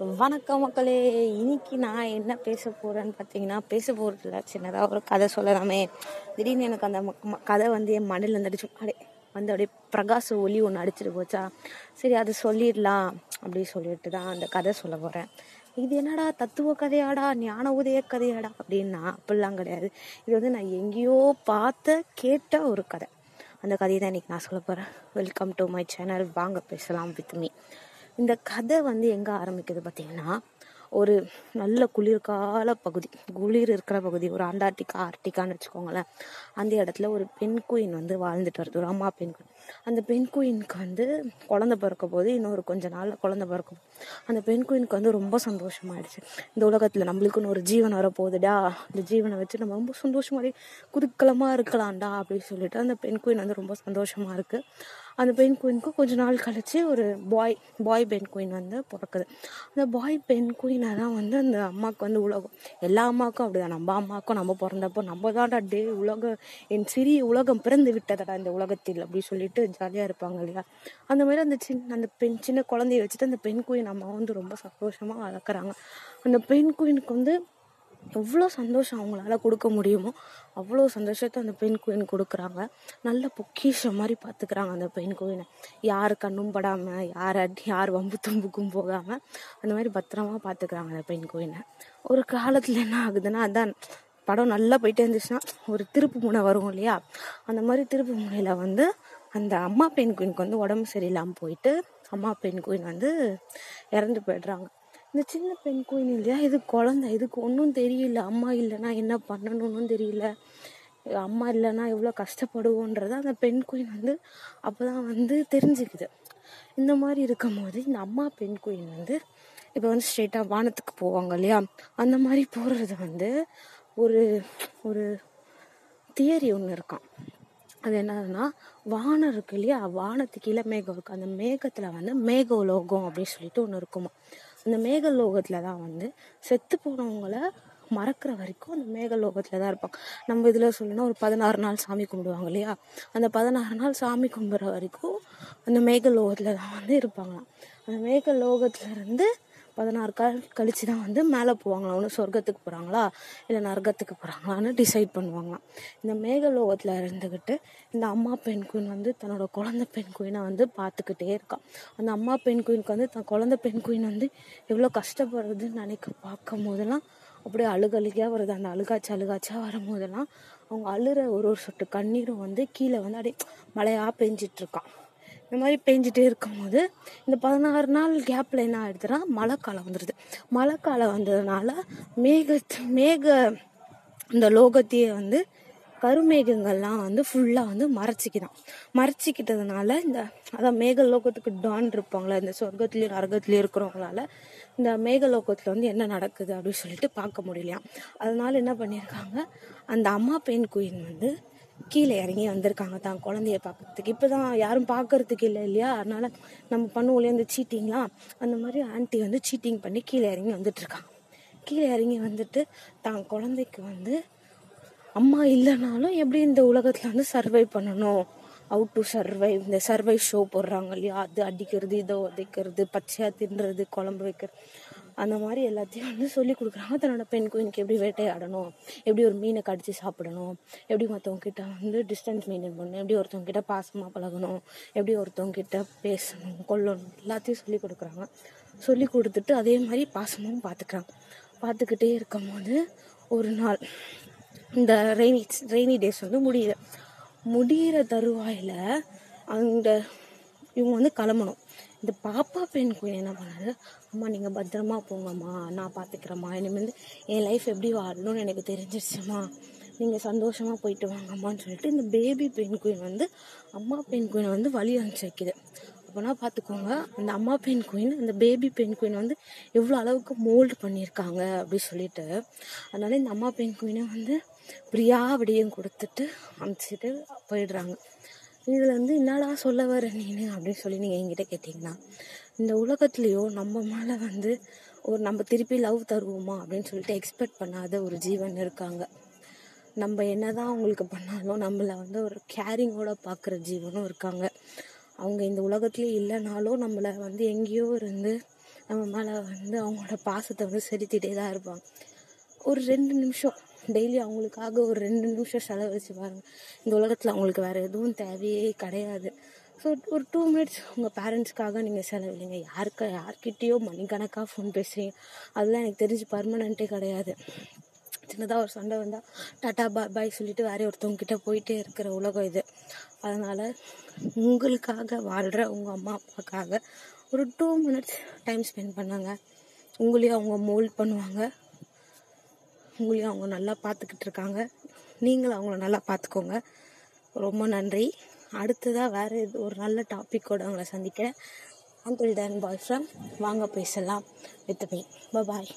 வணக்கம் மக்களே. இன்னைக்கு நான் என்ன பேச போறேன்னு பார்த்தீங்கன்னா பேச போகிறதில்ல சின்னதாக ஒரு கதை சொல்லலாமே. திடீர்னு எனக்கு அந்த கதை வந்து என் மண்ணில் இருந்து அடிச்சு அப்படியே வந்து அப்படியே பிரகாச ஒளி ஒன்று அடிச்சிட்டு போச்சா. சரி அதை சொல்லிடலாம் அப்படி சொல்லிட்டு தான் அந்த கதை சொல்ல போகிறேன் இது என்னடா தத்துவ கதையாடா ஞான உதய கதையாடா அப்படின்னா அப்படிலாம் கிடையாது. இது வந்து நான் எங்கேயோ பார்த்த கேட்ட ஒரு கதை. அந்த கதையை தான் இன்னைக்கு நான் சொல்ல போகிறேன் வெல்கம் டு மை சேனல் வாங்க பேசலாம் வித் மீ இந்த கதை வந்து எங்கே ஆரம்பிக்குது பார்த்தீங்கன்னா ஒரு நல்ல குளிர்கால பகுதி. குளிர் இருக்கிற பகுதி. ஒரு அண்டார்டிகா ஆர்டிகான்னு வச்சுக்கோங்களேன். அந்த இடத்துல ஒரு பெண் குயின் வந்து வாழ்ந்துட்டு வருது. ஒரு அம்மா பெண் குயின். அந்த பெண் குயினுக்கு வந்து குழந்தை பிறக்க போது இன்னொரு கொஞ்ச நாள் குழந்தை பிறக்கும். அந்த பெண் குயினுக்கு வந்து ரொம்ப சந்தோஷமாயிடுச்சு. இந்த உலகத்தில் நம்மளுக்குன்னு ஒரு ஜீவன் வரப்போகுதுடா. இந்த ஜீவனை வச்சு நம்ம ரொம்ப சந்தோஷமா குதுக்கலமாக இருக்கலாம்டா அப்படின்னு சொல்லிட்டு அந்த பெண் குயின் வந்து ரொம்ப சந்தோஷமாக இருக்குது அந்த பெண் குயினுக்கு கொஞ்ச நாள் கழித்து ஒரு பாய் பாய் பெண் குயின் வந்து பிறக்குது. அந்த பாய் பெண் குயினை தான் வந்து அந்த அம்மாவுக்கு வந்து உலகம். எல்லா அம்மாவுக்கும் அப்படிதான். நம்ம அம்மாவுக்கும் நம்ம பிறந்தப்போ நம்ம தான்டா டே உலகம் என் சிறிய உலகம் பிறந்து விட்டதடா இந்த உலகத்தில் அப்படி சொல்லிட்டு ஜாலியாக இருப்பாங்க இல்லையா? அந்த மாதிரி அந்த சின்ன அந்த பெண் சின்ன குழந்தைய வச்சுட்டு அந்த பெண் குயின் அம்மா வந்து ரொம்ப சந்தோஷமாக வளர்க்குறாங்க. அந்த பெண் குயினுக்கு வந்து எவ்வளோ சந்தோஷம் அவங்களால கொடுக்க முடியுமோ அவ்வளோ சந்தோஷத்தை அந்த பெண் குயின் கொடுக்குறாங்க. நல்ல பொக்கிஷம் மாதிரி பார்த்துக்கிறாங்க அந்த பெண் குயினை யார் கண்ணும் படாமல் யார் அடி யார் வம்பு தும்புக்கும் போகாமல் அந்த மாதிரி பத்திரமா பார்த்துக்கிறாங்க அந்த பெண் குயினை ஒரு காலத்தில் என்ன ஆகுதுன்னா அதான் படம் நல்லா போயிட்டே இருந்துச்சுன்னா ஒரு திருப்பு முனை வரும் இல்லையா? அந்த மாதிரி திருப்பு முனையில் வந்து அந்த அம்மா பெண் குயினுக்கு வந்து உடம்பு சரியில்லாமல் போயிட்டு அம்மா பெண் குயின் வந்து இறந்து போயிடுறாங்க. இந்த சின்ன பெண் குயின் இல்லையா? இது குழந்தை இதுக்கு ஒன்றும் தெரியல. அம்மா இல்லைன்னா என்ன பண்ணணும்னு தெரியல. அம்மா இல்லைன்னா எவ்வளோ கஷ்டப்படுவோன்றத அந்த பெண் குயின் வந்து அப்பதான் வந்து தெரிஞ்சுக்குது. இந்த மாதிரி இருக்கும் போது இந்த அம்மா பெண் குயின் வந்து இப்போ வந்து ஸ்ட்ரெயிட்டாக வானத்துக்கு போவாங்க இல்லையா? அந்த மாதிரி போகிறது வந்து ஒரு ஒரு தியரி ஒன்று இருக்கான் அது என்னதுன்னா வானம் இருக்கு இல்லையா? வானத்துக்கு கீழே மேகம் இருக்கு. அந்த மேகத்துல வந்து மேகலோகம் அப்படின்னு சொல்லிட்டு ஒன்று இருக்குமா? அந்த மேகலோகத்துல தான் வந்து செத்து போனவங்கள மறக்கிற வரைக்கும் அந்த மேகலோகத்துல தான் இருப்பாங்க. நம்ம இதில் சொல்லணும்னா ஒரு பதினாறு நாள் சாமி கும்பிடுவாங்க இல்லையா? அந்த பதினாறு நாள் சாமி கும்பிட்ற வரைக்கும் அந்த மேகலோகத்துல தான் வந்து இருப்பாங்களாம். அந்த மேகலோகத்துல இருந்து பதினாறு கால் கழிச்சு தான் வந்து மேலே போவாங்களாம் ஒன்று சொர்க்கத்துக்கு போகிறாங்களா இல்லை நரகத்துக்கு போகிறாங்களான்னு டிசைட் பண்ணுவாங்களாம். இந்த மேகலோகத்தில் இருந்துக்கிட்டு இந்த அம்மா பெண் குயின் வந்து தன்னோட குழந்த பெண் குயினை வந்து பார்த்துக்கிட்டே இருக்கான் அந்த அம்மா பெண் குயினுக்கு வந்து தன் குழந்த பெண் குயின் வந்து எவ்வளோ கஷ்டப்படுறதுன்னு நினைக்க பார்க்கும் போதெல்லாம் அப்படியே அழுகழுகையாக வருது. அந்த அழுகாச்சு அழுகாச்சா வரும்போதெல்லாம் அவங்க அழுகிற ஒரு ஒரு சொட்டு கண்ணீரும் வந்து கீழே வந்து அப்படியே மழையாக பெஞ்சிட்ருக்கான் இந்த மாதிரி பெஞ்சிட்டே இருக்கும்போது இந்த பதினாறு நாள் கேப்பில் என்ன ஆயிடுதுன்னா மழைக்காலம் வந்துடுது மழைக்காலம் வந்ததுனால மேக மேக இந்த லோகத்தையே வந்து கருமேகங்கள்லாம் வந்து ஃபுல்லாக வந்து மறைச்சிக்கிதான். மறைச்சிக்கிட்டதுனால இந்த அதான் மேக லோகத்துக்கு டான் இருப்பாங்களே இந்த சொர்க்கத்துலேயும் நரகத்துலேயும் இருக்கிறவங்களால இந்த மேகலோகத்தில் வந்து என்ன நடக்குது அப்படின்னு சொல்லிட்டு பார்க்க முடியலையாம். அதனால என்ன பண்ணியிருக்காங்க அந்த அம்மா பெண் குயின் வந்து கீழே இறங்கி வந்திருக்காங்க தான் குழந்தைய பார்க்கறதுக்கு. இப்போதான் யாரும் பார்க்கறதுக்கு இல்லை இல்லையா? அதனால நம்ம பண்ணுவோம் இந்த சீட்டிங்லாம் அந்த மாதிரி ஆண்டி வந்து சீட்டிங் பண்ணி கீழே இறங்கி வந்துட்டுருக்காங்க. கீழே இறங்கி வந்துட்டு தான் குழந்தைக்கு வந்து அம்மா இல்லைனாலும் எப்படி இந்த உலகத்தில் வந்து சர்வை பண்ணணும்? அவுட் டு சர்வை இந்த சர்வை ஷோ போடுறாங்க இல்லையா? அது அடிக்கிறது இதை உதைக்கிறது பச்சையாக தின்றது குழம்பு வைக்கிறது. அந்த மாதிரி எல்லாத்தையும் வந்து சொல்லி கொடுக்குறாங்க. தன்னோட பெண் குயினுக்கு எப்படி வேட்டையாடணும் எப்படி ஒரு மீனை கடிச்சு சாப்பிடணும் எப்படி மற்றவங்கிட்ட வந்து டிஸ்டன்ஸ் மெயின்டைன் பண்ணணும் எப்படி ஒருத்தவங்க கிட்ட பாசமாக பழகணும் எப்படி ஒருத்தவங்கிட்ட பேசணும் கொல்லணும் எல்லாத்தையும் சொல்லி கொடுக்குறாங்க. சொல்லி கொடுத்துட்டு அதே மாதிரி பாசமும் பார்த்துக்கிறாங்க பார்த்துக்கிட்டே இருக்கும் போது ஒரு நாள் இந்த ரெய்னி ரெய்னி டேஸ் வந்து முடியுது முடியிற தருவாயில் அந்த இவங்க வந்து கிளம்பணும். இந்த பாப்பா பெண் குயின் என்ன பண்ணாரு? அம்மா நீங்கள் பத்திரமா போங்கம்மா. நான் பார்த்துக்கிறேம்மா இனிமேல் என் லைஃப் எப்படி வாழணும்னு எனக்கு தெரிஞ்சிருச்சுமா நீங்கள் சந்தோஷமாக போயிட்டு வாங்கம்மான்னு சொல்லிட்டு இந்த பேபி பெண் குயின் வந்து அம்மா பெண் குயினை வந்து வழி அனுப்பிச்சு வைக்குது. அப்போனா பார்த்துக்கோங்க அந்த அம்மா பெண் குயின் அந்த பேபி பெண் குயின் வந்து எவ்வளோ அளவுக்கு மோல்டு பண்ணியிருக்காங்க அப்படி சொல்லிட்டு அதனால இந்த அம்மா பெண் குயினை வந்து பிரியா விடியும் கொடுத்துட்டு அனுப்பிச்சிட்டு போயிடுறாங்க. இதில் வந்து என்னடா சொல்ல வர நீனு அப்படின்னு சொல்லி நீங்கள் என்கிட்ட கேட்டிங்கன்னா இந்த உலகத்துலேயோ நம்ம மேலே வந்து ஒரு நம்ம திருப்பி லவ் தருவோமா அப்படின்னு சொல்லிட்டு எக்ஸ்பெக்ட் பண்ணாத ஒரு ஜீவன் இருக்காங்க. நம்ம என்ன தான் அவங்களுக்கு பண்ணாலும் நம்மளை வந்து ஒரு கேரிங்கோட பார்க்குற ஜீவனும் இருக்காங்க. அவங்க இந்த உலகத்துலேயே இல்லைனாலும் நம்மளை வந்து எங்கேயோ இருந்து நம்ம மேலே வந்து அவங்களோட பாசத்தை வந்து செலுத்திட்டே தான் இருப்பாங்க. ஒரு ரெண்டு நிமிஷம் டெய்லி அவங்களுக்காக ஒரு ரெண்டு நிமிஷம் செலவழிச்சு பாருங்கள் இந்த உலகத்தில் அவங்களுக்கு வேறு எதுவும் தேவையே கிடையாது. ஸோ ஒரு டூ மினிட்ஸ் உங்கள் பேரண்ட்ஸ்க்காக நீங்கள் செலவில்லைங்க யாருக்கு யார்கிட்டேயோ மணிக்கணக்காக ஃபோன் பேசுகிறீங்க அதெல்லாம் எனக்கு தெரிஞ்சு பர்மனெண்ட்டே கிடையாது. சின்னதாக ஒரு சண்டை வந்தால் டாட்டா பாய் பாய் சொல்லிட்டு வேற ஒருத்தவங்கிட்ட போயிட்டே இருக்கிற உலகம் இது. அதனால் உங்களுக்காக வாழ்கிற உங்கள் அம்மா அப்பாக்காக ஒரு டூ மினிட்ஸ் டைம் ஸ்பெண்ட் பண்ணாங்க. உங்களையும் அவங்க மோல்ட் பண்ணுவாங்க. உங்களையும் அவங்க நல்லா பார்த்துக்கிட்டு இருக்காங்க நீங்களும் அவங்கள நல்லா பார்த்துக்கோங்க. ரொம்ப நன்றி. அடுத்ததாக வேறு இது ஒரு நல்ல டாப்பிக்கோடு அவங்கள சந்திக்கிறேன். அங்கிள் தன் பாய் ஃப்ரம் வாங்க பேசலாம். With me bye